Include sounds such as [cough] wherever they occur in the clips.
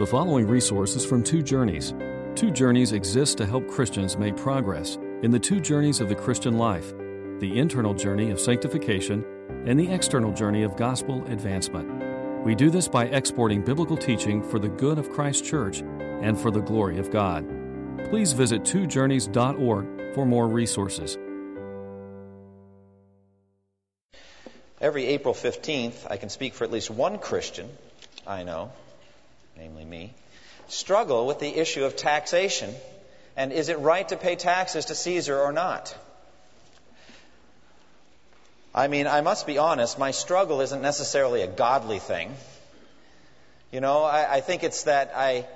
The following resources from Two Journeys. Two Journeys exists to help Christians make progress in the two journeys of the Christian life the internal journey of sanctification and the external journey of gospel advancement. We do this by exporting biblical teaching for the good of Christ's church and for the glory of God. Please visit twojourneys.org for more resources. Every April 15th, I can speak for at least one Christian I know namely me, struggle with the issue of taxation and is it right to pay taxes to Caesar or not? I mean, I must be honest, my struggle isn't necessarily a godly thing. You know, I, I think it's that I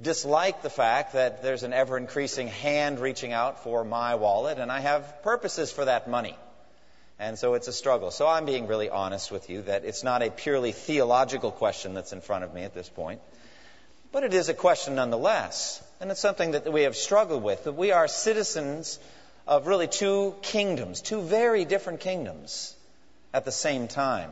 dislike the fact that there's an ever increasing hand reaching out for my wallet, and I have purposes for that money. And so it's a struggle. So I'm being really honest with you that it's not a purely theological question that's in front of me at this point. But it is a question nonetheless. And it's something that we have struggled with. That we are citizens of really two kingdoms, two very different kingdoms at the same time.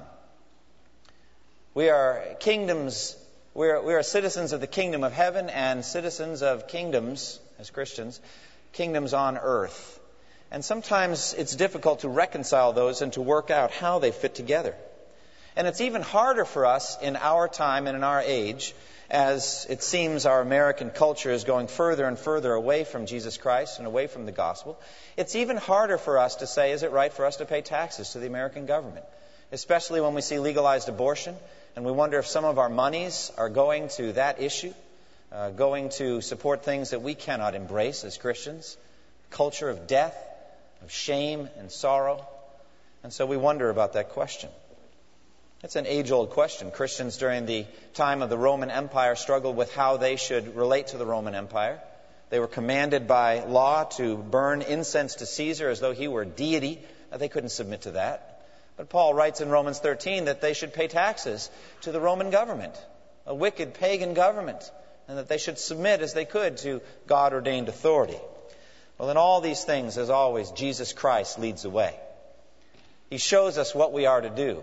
We are kingdoms, we are, we are citizens of the kingdom of heaven and citizens of kingdoms, as Christians, kingdoms on earth. And sometimes it's difficult to reconcile those and to work out how they fit together. And it's even harder for us in our time and in our age, as it seems our American culture is going further and further away from Jesus Christ and away from the gospel. It's even harder for us to say, is it right for us to pay taxes to the American government? Especially when we see legalized abortion and we wonder if some of our monies are going to that issue, uh, going to support things that we cannot embrace as Christians, culture of death of shame and sorrow. And so we wonder about that question. It's an age old question. Christians during the time of the Roman Empire struggled with how they should relate to the Roman Empire. They were commanded by law to burn incense to Caesar as though he were deity. They couldn't submit to that. But Paul writes in Romans 13 that they should pay taxes to the Roman government, a wicked pagan government, and that they should submit as they could to God ordained authority. Well, in all these things, as always, Jesus Christ leads the way. He shows us what we are to do.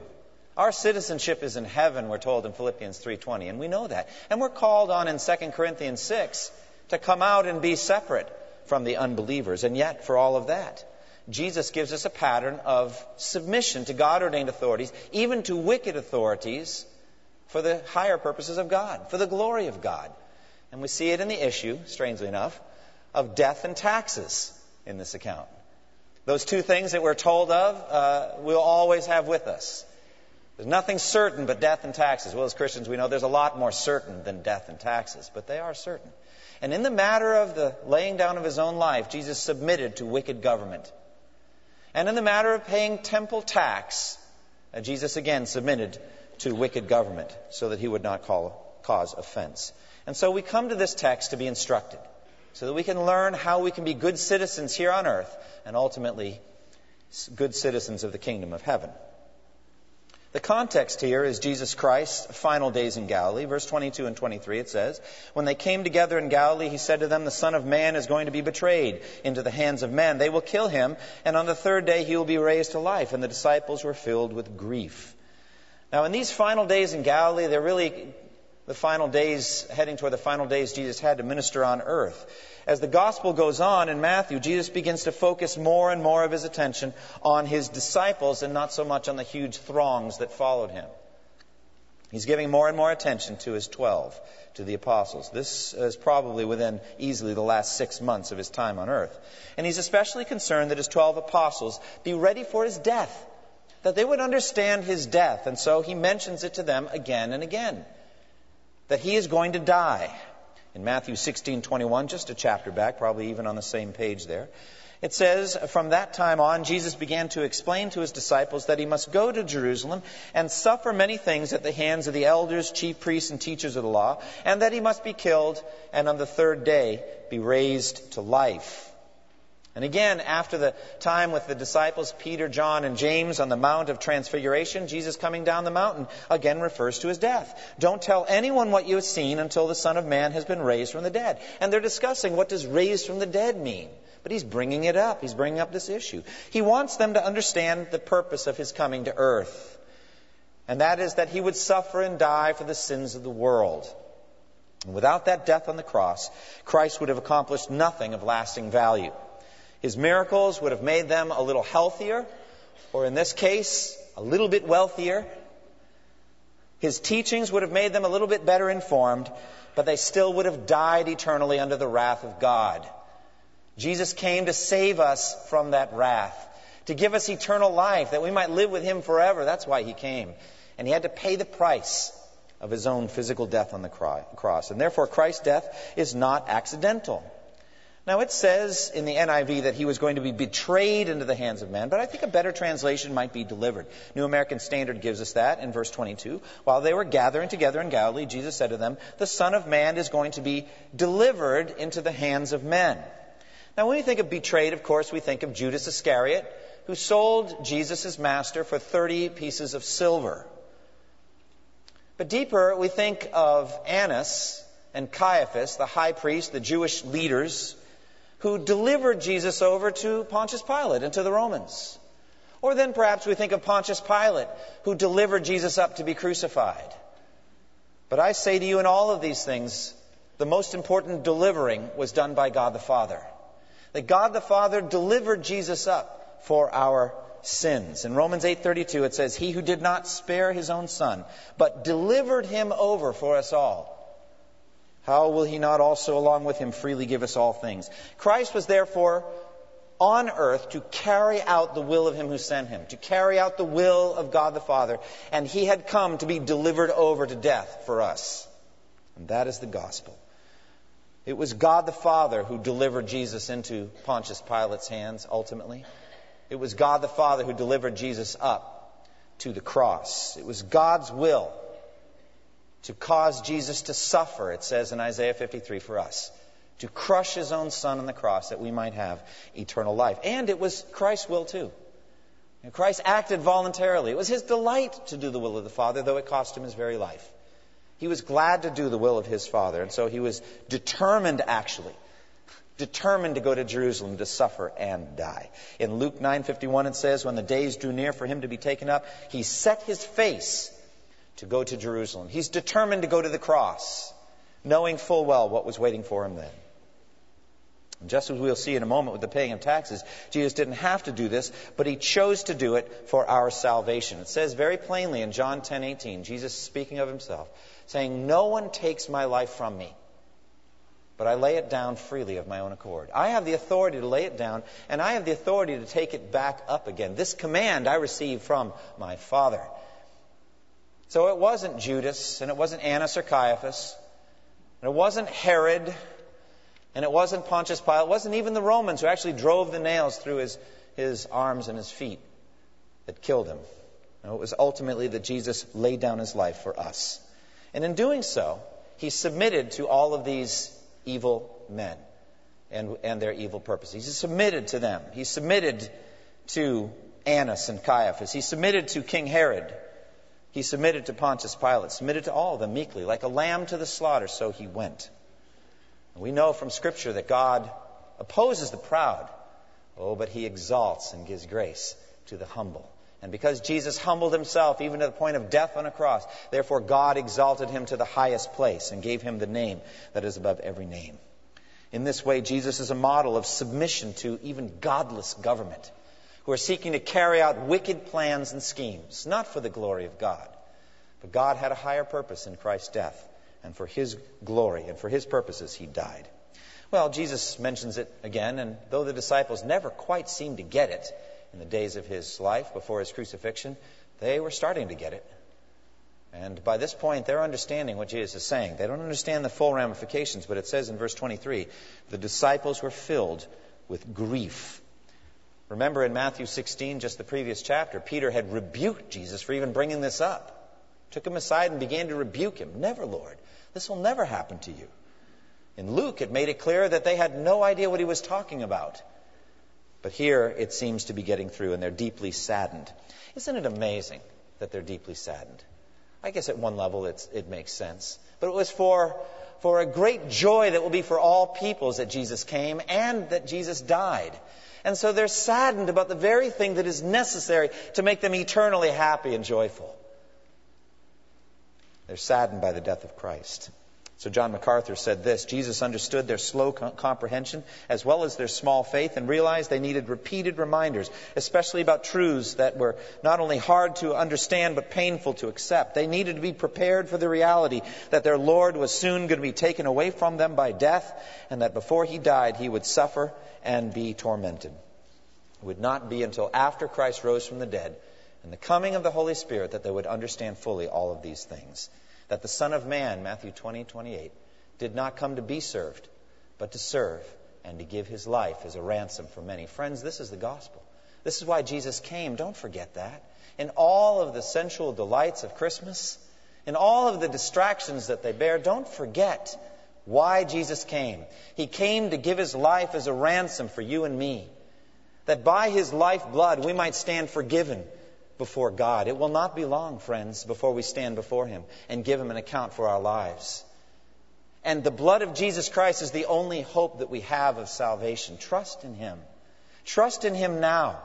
Our citizenship is in heaven, we're told in Philippians 3:20, and we know that. And we're called on in 2 Corinthians 6 to come out and be separate from the unbelievers. And yet, for all of that, Jesus gives us a pattern of submission to God ordained authorities, even to wicked authorities, for the higher purposes of God, for the glory of God. And we see it in the issue, strangely enough, of death and taxes in this account. Those two things that we're told of, uh, we'll always have with us. There's nothing certain but death and taxes. Well, as Christians, we know there's a lot more certain than death and taxes, but they are certain. And in the matter of the laying down of his own life, Jesus submitted to wicked government. And in the matter of paying temple tax, uh, Jesus again submitted to wicked government so that he would not call, cause offense. And so we come to this text to be instructed so that we can learn how we can be good citizens here on earth and ultimately good citizens of the kingdom of heaven. The context here is Jesus Christ's final days in Galilee. Verse 22 and 23 it says, When they came together in Galilee, he said to them, The Son of Man is going to be betrayed into the hands of men. They will kill him, and on the third day he will be raised to life. And the disciples were filled with grief. Now, in these final days in Galilee, they're really the final days, heading toward the final days Jesus had to minister on earth. As the gospel goes on in Matthew, Jesus begins to focus more and more of his attention on his disciples and not so much on the huge throngs that followed him. He's giving more and more attention to his 12, to the apostles. This is probably within easily the last six months of his time on earth. And he's especially concerned that his 12 apostles be ready for his death, that they would understand his death. And so he mentions it to them again and again that he is going to die. In Matthew 16:21, just a chapter back, probably even on the same page there, it says, From that time on, Jesus began to explain to his disciples that he must go to Jerusalem and suffer many things at the hands of the elders, chief priests, and teachers of the law, and that he must be killed and on the third day be raised to life. And again, after the time with the disciples, Peter, John, and James on the Mount of Transfiguration, Jesus coming down the mountain again refers to his death. Don't tell anyone what you have seen until the Son of Man has been raised from the dead. And they're discussing what does raised from the dead mean? But he's bringing it up. He's bringing up this issue. He wants them to understand the purpose of his coming to earth. And that is that he would suffer and die for the sins of the world. And without that death on the cross, Christ would have accomplished nothing of lasting value. His miracles would have made them a little healthier, or in this case, a little bit wealthier. His teachings would have made them a little bit better informed, but they still would have died eternally under the wrath of God. Jesus came to save us from that wrath, to give us eternal life, that we might live with Him forever. That's why He came. And He had to pay the price of His own physical death on the cross. And therefore, Christ's death is not accidental. Now, it says in the NIV that he was going to be betrayed into the hands of men, but I think a better translation might be delivered. New American Standard gives us that in verse 22. While they were gathering together in Galilee, Jesus said to them, The Son of Man is going to be delivered into the hands of men. Now, when we think of betrayed, of course, we think of Judas Iscariot, who sold Jesus, his master, for 30 pieces of silver. But deeper, we think of Annas and Caiaphas, the high priest, the Jewish leaders, who delivered Jesus over to Pontius Pilate and to the Romans. Or then perhaps we think of Pontius Pilate, who delivered Jesus up to be crucified. But I say to you, in all of these things, the most important delivering was done by God the Father that God the Father delivered Jesus up for our sins. In Romans 8:32 it says, "He who did not spare his own son, but delivered him over for us all, how will he not also along with him freely give us all things?" Christ was therefore on earth to carry out the will of him who sent him, to carry out the will of God the Father, and he had come to be delivered over to death for us. And that is the gospel. It was God the Father who delivered Jesus into Pontius Pilate's hands ultimately. It was God the Father who delivered Jesus up to the cross. It was God's will to cause Jesus to suffer, it says in Isaiah 53 for us, to crush his own son on the cross that we might have eternal life. And it was Christ's will too. Christ acted voluntarily. It was his delight to do the will of the Father, though it cost him his very life. He was glad to do the will of his Father, and so he was determined, actually, determined to go to Jerusalem to suffer and die. In Luke 9:51 it says when the days drew near for him to be taken up, he set his face to go to Jerusalem. He's determined to go to the cross, knowing full well what was waiting for him then. And just as we'll see in a moment with the paying of taxes, Jesus didn't have to do this, but he chose to do it for our salvation. It says very plainly in John 10:18, Jesus speaking of himself, saying, No one takes my life from me, but I lay it down freely of my own accord. I have the authority to lay it down, and I have the authority to take it back up again. This command I received from my Father. So it wasn't Judas, and it wasn't Annas or Caiaphas, and it wasn't Herod, and it wasn't Pontius Pilate, it wasn't even the Romans who actually drove the nails through his, his arms and his feet that killed him. No, it was ultimately that Jesus laid down his life for us. And in doing so, he submitted to all of these evil men and, and their evil purposes. He submitted to them. He submitted to Annas and Caiaphas. He submitted to King Herod. He submitted to Pontius Pilate, submitted to all of them meekly. Like a lamb to the slaughter, so he went. And we know from Scripture that God opposes the proud. Oh, but he exalts and gives grace to the humble. And because Jesus humbled himself even to the point of death on a cross, therefore God exalted him to the highest place and gave him the name that is above every name. In this way, Jesus is a model of submission to even godless government who are seeking to carry out wicked plans and schemes, not for the glory of God. But God had a higher purpose in Christ's death, and for his glory and for his purposes, he died. Well, Jesus mentions it again, and though the disciples never quite seemed to get it, in the days of his life before his crucifixion, they were starting to get it. And by this point, they're understanding what Jesus is saying. They don't understand the full ramifications, but it says in verse 23 the disciples were filled with grief. Remember in Matthew 16, just the previous chapter, Peter had rebuked Jesus for even bringing this up. Took him aside and began to rebuke him. Never, Lord. This will never happen to you. In Luke, it made it clear that they had no idea what he was talking about. But here it seems to be getting through, and they're deeply saddened. Isn't it amazing that they're deeply saddened? I guess at one level it makes sense. But it was for, for a great joy that will be for all peoples that Jesus came and that Jesus died. And so they're saddened about the very thing that is necessary to make them eternally happy and joyful. They're saddened by the death of Christ. So John MacArthur said this Jesus understood their slow comprehension as well as their small faith and realized they needed repeated reminders, especially about truths that were not only hard to understand but painful to accept. They needed to be prepared for the reality that their Lord was soon going to be taken away from them by death and that before he died he would suffer and be tormented. It would not be until after Christ rose from the dead and the coming of the Holy Spirit that they would understand fully all of these things that the Son of Man, Matthew 20, 28, did not come to be served, but to serve and to give his life as a ransom for many. Friends, this is the gospel. This is why Jesus came. Don't forget that. In all of the sensual delights of Christmas, in all of the distractions that they bear, don't forget why Jesus came. He came to give his life as a ransom for you and me. That by his life blood we might stand forgiven before God. It will not be long, friends, before we stand before Him and give Him an account for our lives. And the blood of Jesus Christ is the only hope that we have of salvation. Trust in Him. Trust in Him now.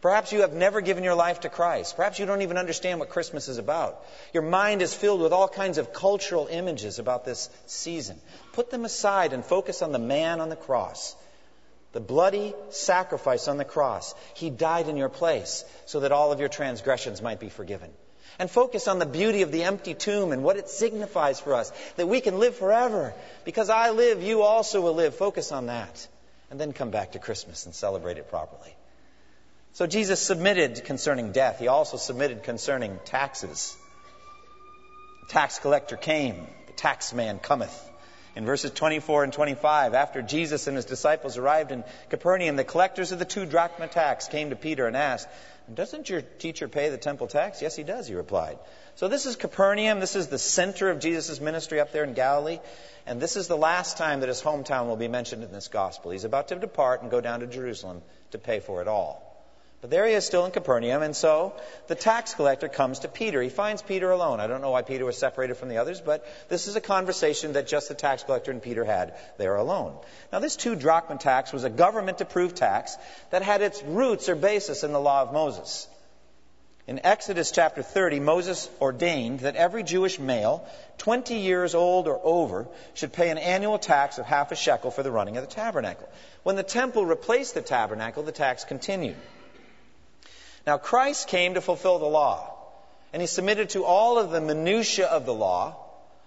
Perhaps you have never given your life to Christ. Perhaps you don't even understand what Christmas is about. Your mind is filled with all kinds of cultural images about this season. Put them aside and focus on the man on the cross the bloody sacrifice on the cross. He died in your place so that all of your transgressions might be forgiven. And focus on the beauty of the empty tomb and what it signifies for us, that we can live forever. Because I live, you also will live. Focus on that. And then come back to Christmas and celebrate it properly. So Jesus submitted concerning death. He also submitted concerning taxes. The tax collector came, the tax man cometh. In verses 24 and 25, after Jesus and his disciples arrived in Capernaum, the collectors of the two drachma tax came to Peter and asked, Doesn't your teacher pay the temple tax? Yes, he does, he replied. So this is Capernaum. This is the center of Jesus' ministry up there in Galilee. And this is the last time that his hometown will be mentioned in this gospel. He's about to depart and go down to Jerusalem to pay for it all. But there he is still in Capernaum, and so the tax collector comes to Peter. He finds Peter alone. I don't know why Peter was separated from the others, but this is a conversation that just the tax collector and Peter had there alone. Now, this two drachma tax was a government approved tax that had its roots or basis in the law of Moses. In Exodus chapter 30, Moses ordained that every Jewish male, 20 years old or over, should pay an annual tax of half a shekel for the running of the tabernacle. When the temple replaced the tabernacle, the tax continued. Now, Christ came to fulfill the law, and he submitted to all of the minutiae of the law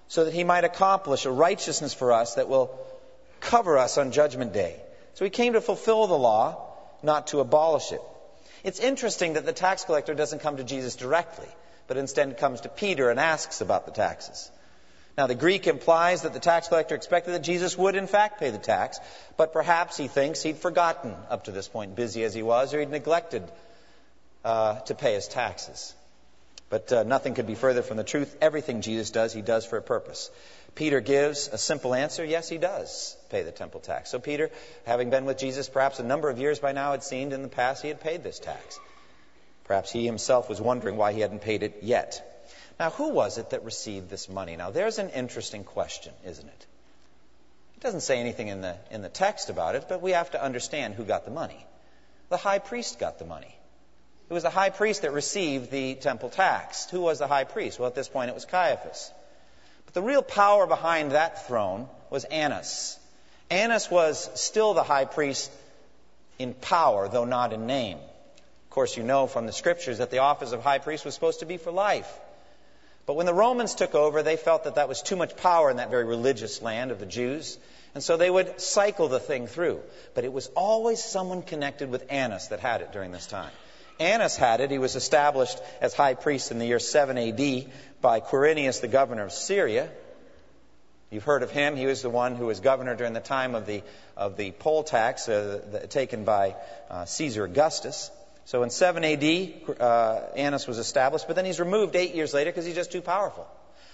so that he might accomplish a righteousness for us that will cover us on Judgment Day. So he came to fulfill the law, not to abolish it. It's interesting that the tax collector doesn't come to Jesus directly, but instead comes to Peter and asks about the taxes. Now, the Greek implies that the tax collector expected that Jesus would, in fact, pay the tax, but perhaps he thinks he'd forgotten up to this point, busy as he was, or he'd neglected uh, to pay his taxes. But uh, nothing could be further from the truth. Everything Jesus does, he does for a purpose. Peter gives a simple answer yes, he does pay the temple tax. So, Peter, having been with Jesus perhaps a number of years by now, it seemed in the past he had paid this tax. Perhaps he himself was wondering why he hadn't paid it yet. Now, who was it that received this money? Now, there's an interesting question, isn't it? It doesn't say anything in the, in the text about it, but we have to understand who got the money. The high priest got the money. It was the high priest that received the temple tax. Who was the high priest? Well, at this point, it was Caiaphas. But the real power behind that throne was Annas. Annas was still the high priest in power, though not in name. Of course, you know from the scriptures that the office of high priest was supposed to be for life. But when the Romans took over, they felt that that was too much power in that very religious land of the Jews. And so they would cycle the thing through. But it was always someone connected with Annas that had it during this time. Annas had it. He was established as high priest in the year 7 AD by Quirinius, the governor of Syria. You've heard of him. He was the one who was governor during the time of the, of the poll tax uh, the, taken by uh, Caesar Augustus. So in 7 AD, uh, Annas was established, but then he's removed eight years later because he's just too powerful.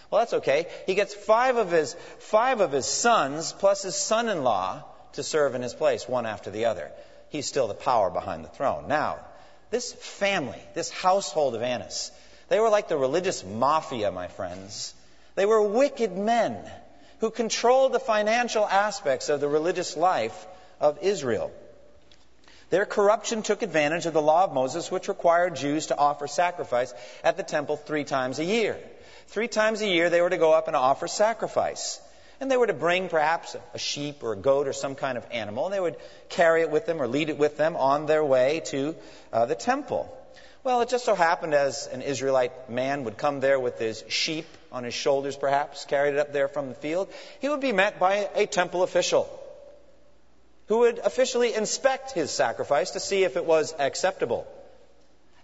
Well, that's okay. He gets five of his, five of his sons plus his son-in-law to serve in his place, one after the other. He's still the power behind the throne. Now, this family, this household of Annas, they were like the religious mafia, my friends. They were wicked men who controlled the financial aspects of the religious life of Israel. Their corruption took advantage of the law of Moses, which required Jews to offer sacrifice at the temple three times a year. Three times a year they were to go up and offer sacrifice. And they were to bring perhaps a sheep or a goat or some kind of animal, and they would carry it with them or lead it with them on their way to uh, the temple. Well, it just so happened as an Israelite man would come there with his sheep on his shoulders, perhaps, carried it up there from the field, he would be met by a temple official who would officially inspect his sacrifice to see if it was acceptable.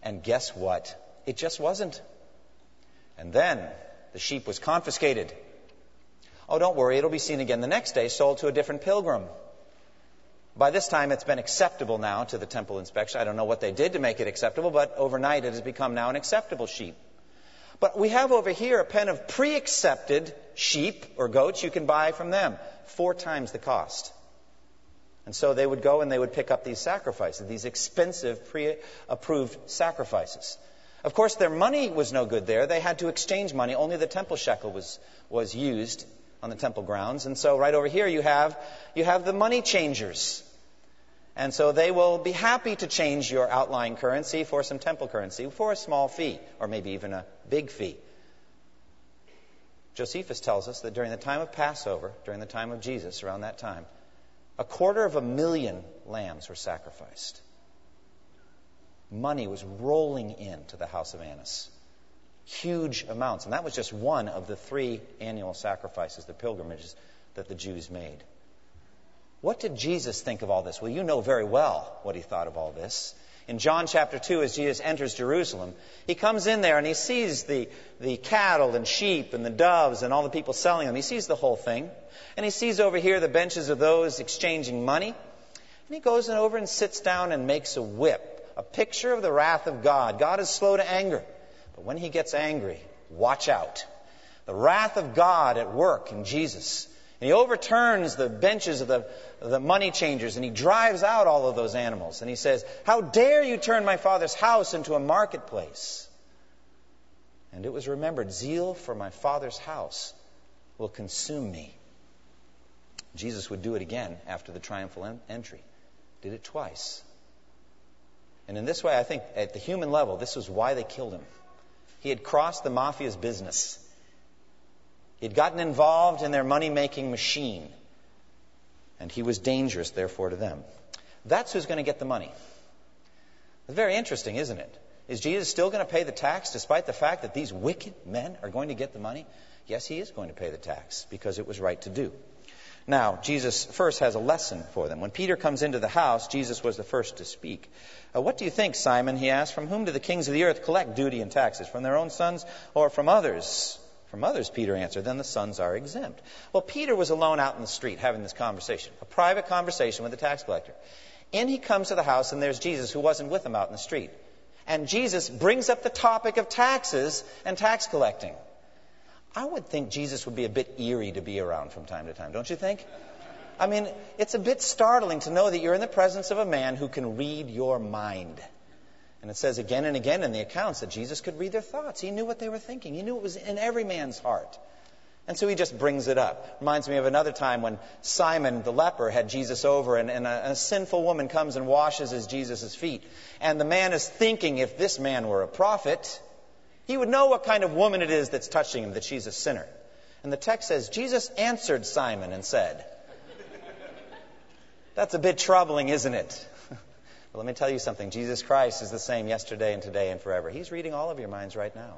And guess what? It just wasn't. And then the sheep was confiscated. Oh, don't worry, it'll be seen again the next day, sold to a different pilgrim. By this time, it's been acceptable now to the temple inspection. I don't know what they did to make it acceptable, but overnight it has become now an acceptable sheep. But we have over here a pen of pre accepted sheep or goats you can buy from them, four times the cost. And so they would go and they would pick up these sacrifices, these expensive pre approved sacrifices. Of course, their money was no good there. They had to exchange money. Only the temple shekel was, was used on the temple grounds. And so right over here you have, you have the money changers. And so they will be happy to change your outlying currency for some temple currency for a small fee, or maybe even a big fee. Josephus tells us that during the time of Passover, during the time of Jesus, around that time, a quarter of a million lambs were sacrificed. Money was rolling into the house of Annas huge amounts. And that was just one of the three annual sacrifices, the pilgrimages that the Jews made. What did Jesus think of all this? Well, you know very well what he thought of all this. In John chapter 2, as Jesus enters Jerusalem, he comes in there and he sees the, the cattle and sheep and the doves and all the people selling them. He sees the whole thing. And he sees over here the benches of those exchanging money. And he goes over and sits down and makes a whip, a picture of the wrath of God. God is slow to anger. But when he gets angry, watch out. The wrath of God at work in Jesus. And he overturns the benches of the, the money changers and he drives out all of those animals. And he says, How dare you turn my father's house into a marketplace? And it was remembered, zeal for my father's house will consume me. Jesus would do it again after the triumphal entry. Did it twice. And in this way, I think at the human level, this was why they killed him. He had crossed the mafia's business. He'd gotten involved in their money making machine. And he was dangerous, therefore, to them. That's who's going to get the money. Very interesting, isn't it? Is Jesus still going to pay the tax despite the fact that these wicked men are going to get the money? Yes, he is going to pay the tax because it was right to do. Now, Jesus first has a lesson for them. When Peter comes into the house, Jesus was the first to speak. Uh, what do you think, Simon? He asked. From whom do the kings of the earth collect duty and taxes? From their own sons or from others? From others, Peter answered. Then the sons are exempt. Well, Peter was alone out in the street having this conversation, a private conversation with the tax collector. In he comes to the house, and there's Jesus who wasn't with him out in the street. And Jesus brings up the topic of taxes and tax collecting. I would think Jesus would be a bit eerie to be around from time to time, don't you think? I mean, it's a bit startling to know that you're in the presence of a man who can read your mind. And it says again and again in the accounts that Jesus could read their thoughts. He knew what they were thinking, he knew it was in every man's heart. And so he just brings it up. Reminds me of another time when Simon the leper had Jesus over, and, and a, a, sinful woman comes and washes Jesus' feet. And the man is thinking if this man were a prophet, he would know what kind of woman it is that's touching him, that she's a sinner. And the text says, Jesus answered Simon and said, That's a bit troubling, isn't it? [laughs] well, let me tell you something. Jesus Christ is the same yesterday and today and forever. He's reading all of your minds right now.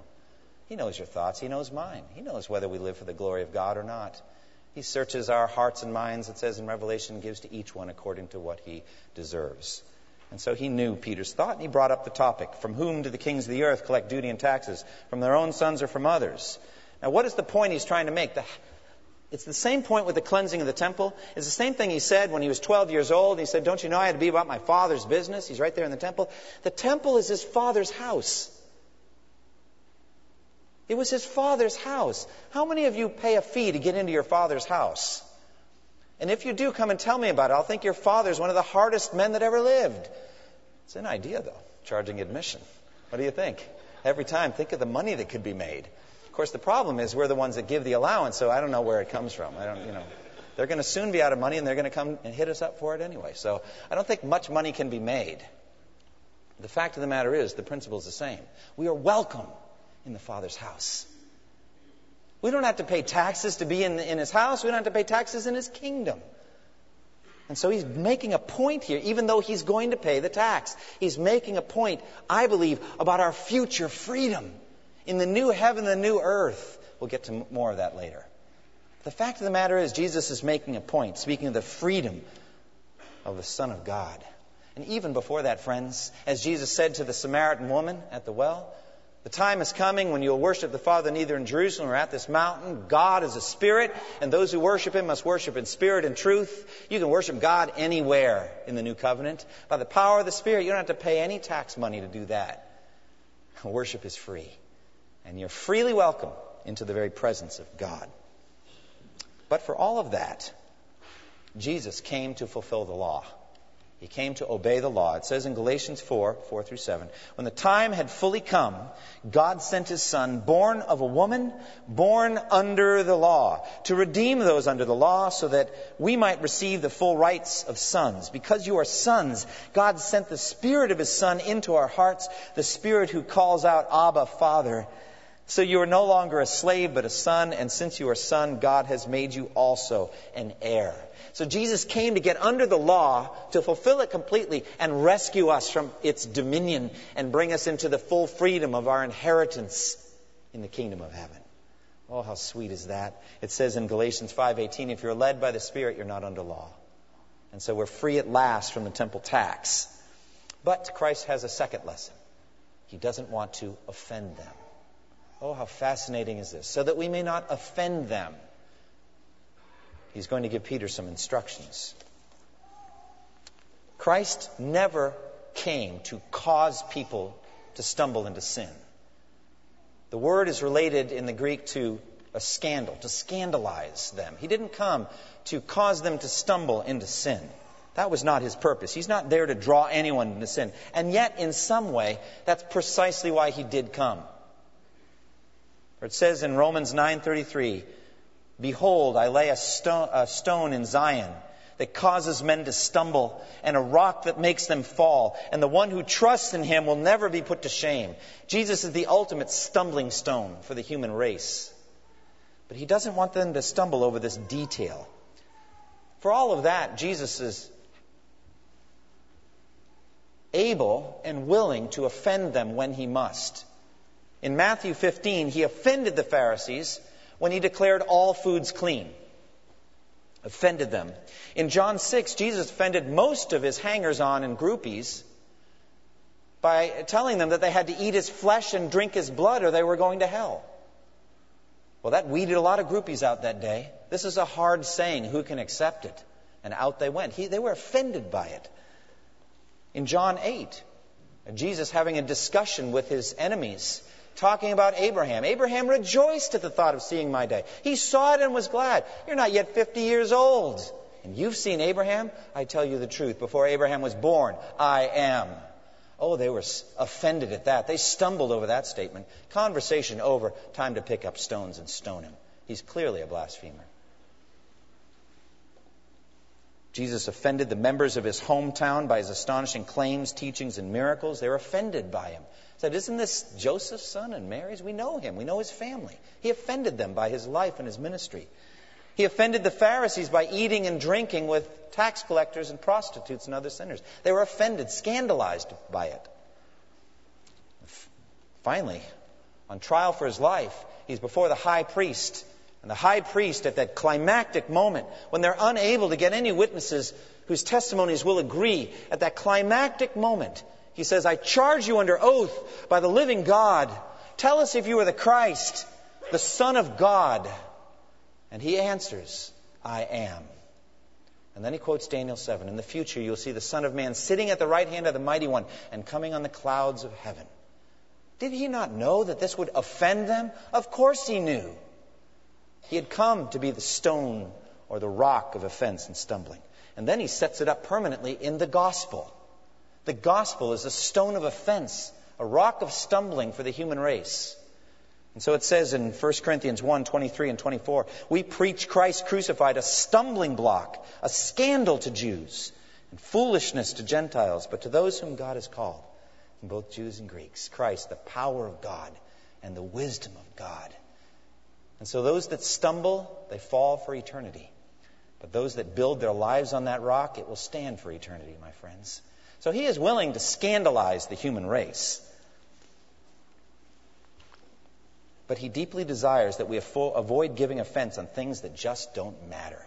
He knows your thoughts. He knows mine. He knows whether we live for the glory of God or not. He searches our hearts and minds, it says in Revelation, gives to each one according to what he deserves. And so he knew Peter's thought, and he brought up the topic From whom do the kings of the earth collect duty and taxes? From their own sons or from others? Now, what is the point he's trying to make? The, it's the same point with the cleansing of the temple. It's the same thing he said when he was 12 years old. He said, Don't you know I had to be about my father's business? He's right there in the temple. The temple is his father's house. It was his father's house. How many of you pay a fee to get into your father's house? And if you do, come and tell me about it. I'll think your father's one of the hardest men that ever lived. It's an idea, though, charging admission. What do you think? Every time, think of the money that could be made. Of course, the problem is we're the ones that give the allowance, so I don't know where it comes from. I don't, you know. They're going to soon be out of money, and they're going to come and hit us up for it anyway. So I don't think much money can be made. The fact of the matter is, the principle is the same. We are welcome in the Father's house. We don't have to pay taxes to be in, in his house. We don't have to pay taxes in his kingdom. And so he's making a point here, even though he's going to pay the tax. He's making a point, I believe, about our future freedom in the new heaven, the new earth. We'll get to more of that later. The fact of the matter is, Jesus is making a point, speaking of the freedom of the Son of God. And even before that, friends, as Jesus said to the Samaritan woman at the well, the time is coming when you'll worship the Father neither in Jerusalem or at this mountain. God is a spirit, and those who worship him must worship in spirit and truth. You can worship God anywhere in the new covenant. By the power of the Spirit, you don't have to pay any tax money to do that. [laughs] Worship is free. And you're freely welcome into the very presence of God. But for all of that, Jesus came to fulfill the law. He came to obey the law. It says in Galatians 4 4 through 7 When the time had fully come, God sent his Son, born of a woman, born under the law, to redeem those under the law so that we might receive the full rights of sons. Because you are sons, God sent the Spirit of his Son into our hearts, the Spirit who calls out, Abba, Father. So you are no longer a slave, but a son, and since you are son, God has made you also an heir. So Jesus came to get under the law, to fulfill it completely, and rescue us from its dominion and bring us into the full freedom of our inheritance in the kingdom of heaven. Oh, how sweet is that? It says in Galatians 5:18, if you're led by the Spirit, you're not under law. And so we're free at last from the temple tax. But Christ has a second lesson. He doesn't want to offend them. Oh, how fascinating is this? So that we may not offend them. He's going to give Peter some instructions. Christ never came to cause people to stumble into sin. The word is related in the Greek to a scandal, to scandalize them. He didn't come to cause them to stumble into sin. That was not his purpose. He's not there to draw anyone into sin. And yet, in some way, that's precisely why he did come. For it says in Romans 9:33, "Behold, I lay a stone, a stone in Zion that causes men to stumble, and a rock that makes them fall, and the one who trusts in him will never be put to shame." Jesus is the ultimate stumbling stone for the human race. But he doesn't want them to stumble over this detail. For all of that, Jesus is able and willing to offend them when he must. In Matthew 15, he offended the Pharisees when he declared all foods clean. Offended them. In John 6, Jesus offended most of his hangers on and groupies by telling them that they had to eat his flesh and drink his blood or they were going to hell. Well, that weeded a lot of groupies out that day. This is a hard saying. Who can accept it? And out they went. He, they were offended by it. In John 8, Jesus having a discussion with his enemies talking about Abraham. Abraham rejoiced at the thought of seeing my day. He saw it and was glad. You're not yet 50 years old. And you've seen Abraham? I tell you the truth. Before Abraham was born, I am. Oh, they were offended at that. They stumbled over that statement. Conversation over. Time to pick up stones and stone him. He's clearly a blasphemer. Jesus offended the members of his hometown by his astonishing claims, teachings, and miracles. They were offended by him said, Isn't this Joseph's son and Mary's? We know him. We know his family. He offended them by his life and his ministry. He offended the Pharisees by eating and drinking with tax collectors and prostitutes and other sinners. They were offended, scandalized by it. Finally, on trial for his life, he's before the high priest. And the high priest, at that climactic moment, when they're unable to get any witnesses whose testimonies will agree, at that climactic moment, he says, I charge you under oath by the living God. Tell us if you are the Christ, the Son of God. And he answers, I am. And then he quotes Daniel 7 In the future, you'll see the Son of Man sitting at the right hand of the Mighty One and coming on the clouds of heaven. Did he not know that this would offend them? Of course he knew. He had come to be the stone or the rock of offense and stumbling. And then he sets it up permanently in the gospel. The gospel is a stone of offense, a rock of stumbling for the human race. And so it says in 1 Corinthians 1 23 and 24, we preach Christ crucified, a stumbling block, a scandal to Jews, and foolishness to Gentiles, but to those whom God has called, both Jews and Greeks, Christ, the power of God and the wisdom of God. And so those that stumble, they fall for eternity. But those that build their lives on that rock, it will stand for eternity, my friends. So he is willing to scandalize the human race. But he deeply desires that we avoid giving offense on things that just don't matter.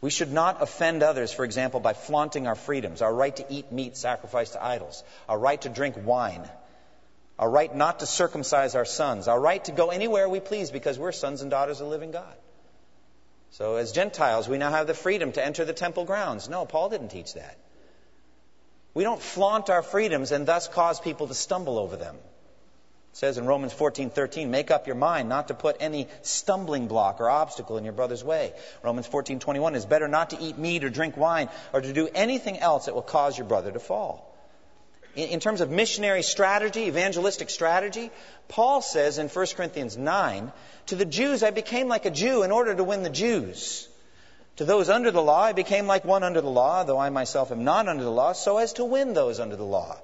We should not offend others, for example, by flaunting our freedoms, our right to eat meat sacrificed to idols, our right to drink wine, our right not to circumcise our sons, our right to go anywhere we please because we're sons and daughters of the living God. So, as Gentiles, we now have the freedom to enter the temple grounds. No, Paul didn't teach that. We don't flaunt our freedoms and thus cause people to stumble over them. It says in Romans 14:13, "Make up your mind not to put any stumbling block or obstacle in your brother's way." Romans 14:21 is better not to eat meat or drink wine or to do anything else that will cause your brother to fall. In, terms of missionary strategy, evangelistic strategy, Paul says in 1 Corinthians 9, "To the Jews I became like a Jew in order to win the Jews." To those under the law, I became like one under the law, though I myself am not under the law, so as to win those under the law.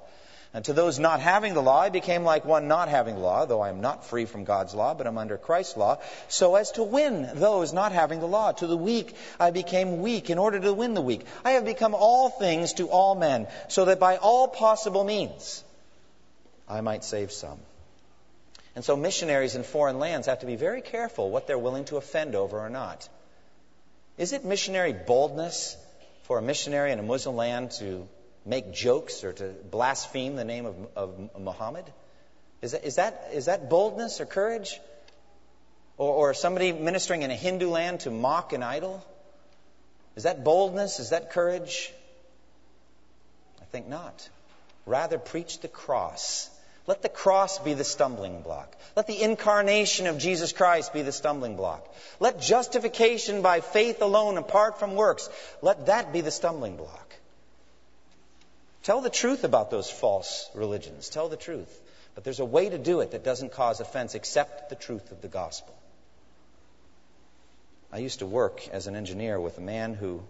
And to those not having the law, I became like one not having the law, though I am not free from God's law, but I am under Christ's law, so as to win those not having the law. To the weak, I became weak in order to win the weak. I have become all things to all men, so that by all possible means I might save some. And so missionaries in foreign lands have to be very careful what they're willing to offend over or not. Is it missionary boldness for a missionary in a Muslim land to make jokes or to blaspheme the name of, of Muhammad? Is that, is, that, is that boldness or courage? Or, or somebody ministering in a Hindu land to mock an idol? Is that boldness? Is that courage? I think not. Rather, preach the cross. Let the cross be the stumbling block. Let the incarnation of Jesus Christ be the stumbling block. Let justification by faith alone, apart from works, let that be the stumbling block. Tell the truth about those false religions. Tell the truth. But there's a way to do it that doesn't cause offense except the truth of the gospel. I used to work as an engineer with a man who,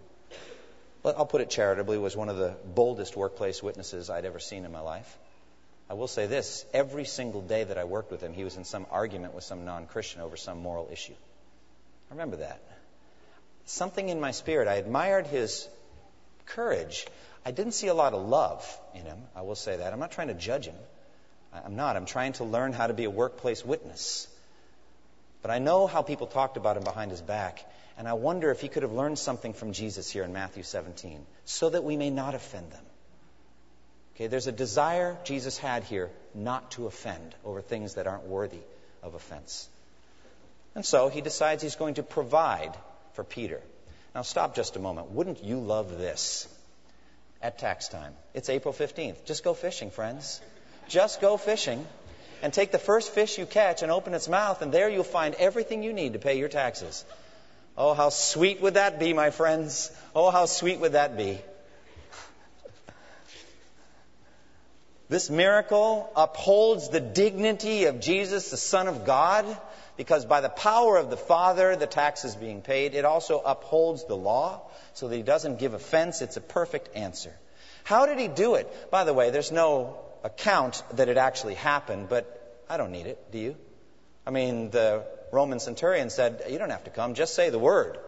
well, I'll put it charitably, was one of the boldest workplace witnesses I'd ever seen in my life. I will say this every single day that I worked with him, he was in some argument with some non Christian over some moral issue. I remember that. Something in my spirit, I admired his courage. I didn't see a lot of love in him. I will say that. I'm not trying to judge him. I'm not. I'm trying to learn how to be a workplace witness. But I know how people talked about him behind his back, and I wonder if he could have learned something from Jesus here in Matthew 17 so that we may not offend them. Okay, there's a desire Jesus had here not to offend over things that aren't worthy of offense. And so he decides he's going to provide for Peter. Now, stop just a moment. Wouldn't you love this? at tax time. It's April 15th. Just go fishing, friends. Just go fishing and take the first fish you catch and open its mouth, and there you'll find everything you need to pay your taxes. Oh, how sweet would that be, my friends? Oh, how sweet would that be? This miracle upholds the dignity of Jesus, the Son of God, because by the power of the Father, the tax is being paid. It also upholds the law so that he doesn't give offense. It's a perfect answer. How did he do it? By the way, there's no account that it actually happened, but I don't need it. Do you? I mean, the Roman centurion said, You don't have to come, just say the word.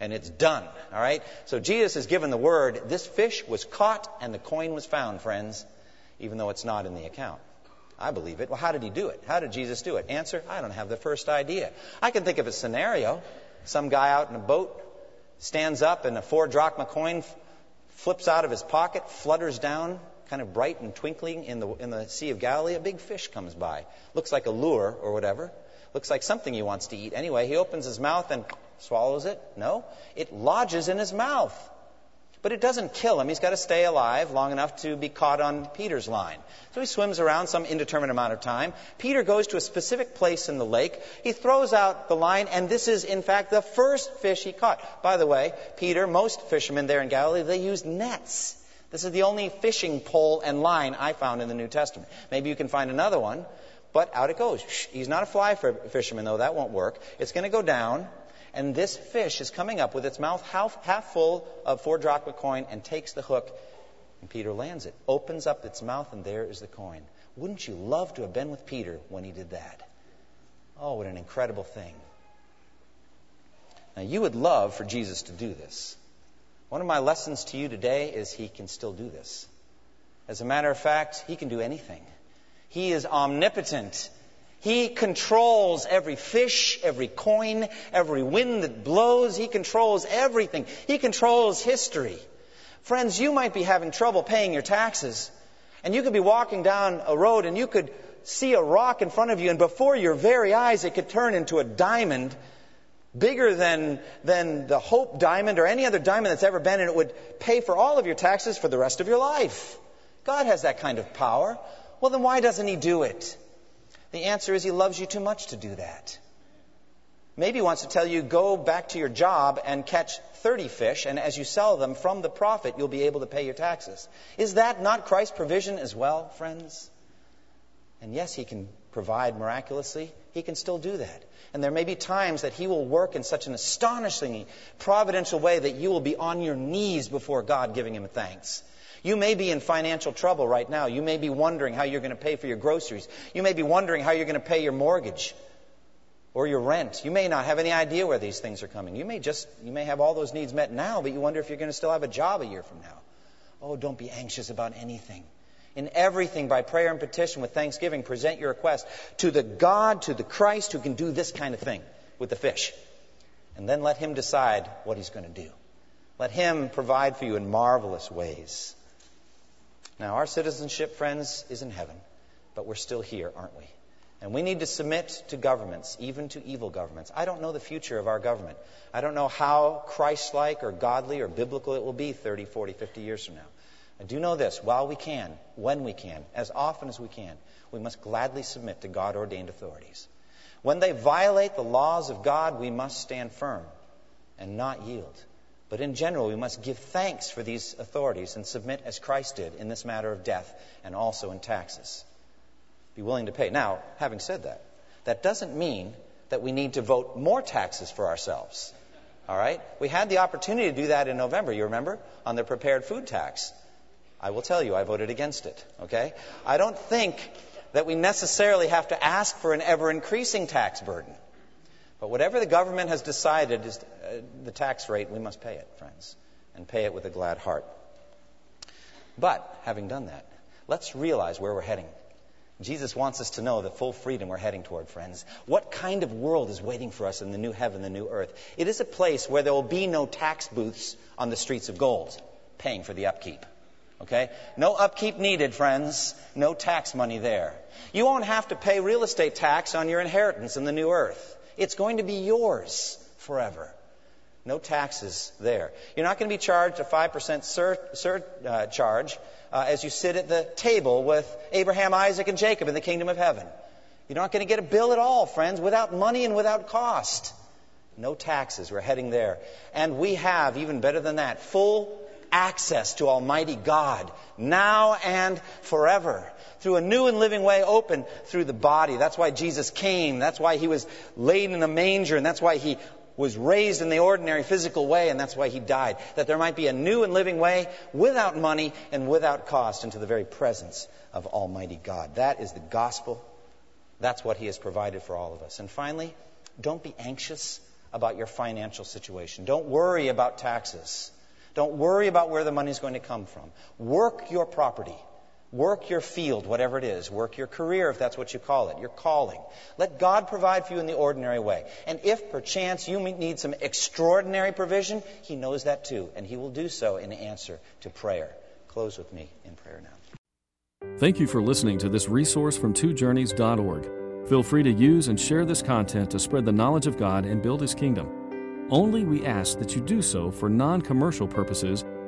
And it's done. All right? So Jesus has given the word. This fish was caught and the coin was found, friends, even though it's not in the account. I believe it. Well, how did he do it? How did Jesus do it? Answer I don't have the first idea. I can think of a scenario. Some guy out in a boat stands up and a four drachma coin flips out of his pocket, flutters down, kind of bright and twinkling in the, in the Sea of Galilee. A big fish comes by. Looks like a lure or whatever. Looks like something he wants to eat. Anyway, he opens his mouth and swallows it. No, it lodges in his mouth. But it doesn't kill him. He's got to stay alive long enough to be caught on Peter's line. So he swims around some indeterminate amount of time. Peter goes to a specific place in the lake. He throws out the line, and this is, in fact, the first fish he caught. By the way, Peter, most fishermen there in Galilee, they used nets. This is the only fishing pole and line I found in the New Testament. Maybe you can find another one, but out it goes. He's not a fly fisherman, though. That won't work. It's going to go down and this fish is coming up with its mouth half, half full of four drachma coin and takes the hook. And Peter lands it, opens up its mouth, and there is the coin. Wouldn't you love to have been with Peter when he did that? Oh, what an incredible thing. Now, you would love for Jesus to do this. One of my lessons to you today is he can still do this. As a matter of fact, he can do anything. He is omnipotent. He controls every fish, every coin, every wind that blows. He controls everything. He controls history. Friends, you might be having trouble paying your taxes. And you could be walking down a road and you could see a rock in front of you, and before your very eyes, it could turn into a diamond bigger than, than the Hope diamond or any other diamond that's ever been, and it would pay for all of your taxes for the rest of your life. God has that kind of power. Well, then why doesn't He do it? The answer is He loves you too much to do that. Maybe He wants to tell you, go back to your job and catch 30 fish, and as you sell them from the profit, you'll be able to pay your taxes. Is that not Christ's provision as well, friends? And yes, He can provide miraculously. He can still do that. And there may be times that He will work in such an astonishingly providential way that you will be on your knees before God giving Him thanks. You may be in financial trouble right now. You may be wondering how you're going to pay for your groceries. You may be wondering how you're going to pay your mortgage or your rent. You may not have any idea where these things are coming. You may just you may have all those needs met now, but you wonder if you're going to still have a job a year from now. Oh, don't be anxious about anything. In everything, by prayer and petition with thanksgiving, present your request to the God, to the Christ who can do this kind of thing with the fish. And then let Him decide what He's going to do. Let Him provide for you in marvelous ways. Now, our citizenship, friends, is in heaven, but we're still here, aren't we? And we need to submit to governments, even to evil governments. I don't know the future of our government. I don't know how Christ like or godly or biblical it will be 30, 40, 50 years from now. I do know this while we can, when we can, as often as we can, we must gladly submit to God ordained authorities. When they violate the laws of God, we must stand firm and not yield. But in general, we must give thanks for these authorities and submit as Christ did in this matter of death and also in taxes. Be willing to pay. Now, having said that, that doesn't mean that we need to vote more taxes for ourselves. All right? We had the opportunity to do that in November, you remember, on the prepared food tax. I will tell you, I voted against it. Okay? I don't think that we necessarily have to ask for an ever increasing tax burden. But whatever the government has decided is uh, the tax rate, we must pay it, friends, and pay it with a glad heart. But, having done that, let's realize where we're heading. Jesus wants us to know the full freedom we're heading toward, friends. What kind of world is waiting for us in the new heaven, the new earth? It is a place where there will be no tax booths on the streets of gold, paying for the upkeep. Okay? No upkeep needed, friends. No tax money there. You won't have to pay real estate tax on your inheritance in the new earth. It's going to be yours forever. No taxes there. You're not going to be charged a 5% surcharge uh, uh, as you sit at the table with Abraham, Isaac, and Jacob in the kingdom of heaven. You're not going to get a bill at all, friends, without money and without cost. No taxes. We're heading there. And we have, even better than that, full access to Almighty God now and forever through a new and living way open through the body. That's why Jesus came. That's why he was laid in a manger, and that's why he was raised in the ordinary physical way, and that's why he died. That there might be a new and living way without money and without cost into the very presence of Almighty God. That is the gospel. That's what he has provided for all of us. And finally, don't be anxious about your financial situation. Don't worry about taxes. Don't worry about where the money is going to come from. Work your property. Work your field, whatever it is. Work your career, if that's what you call it, your calling. Let God provide for you in the ordinary way. And if perchance you need some extraordinary provision, He knows that too, and He will do so in answer to prayer. Close with me in prayer now. Thank you for listening to this resource from twojourneys.org. Feel free to use and share this content to spread the knowledge of God and build His kingdom. Only we ask that you do so for non commercial purposes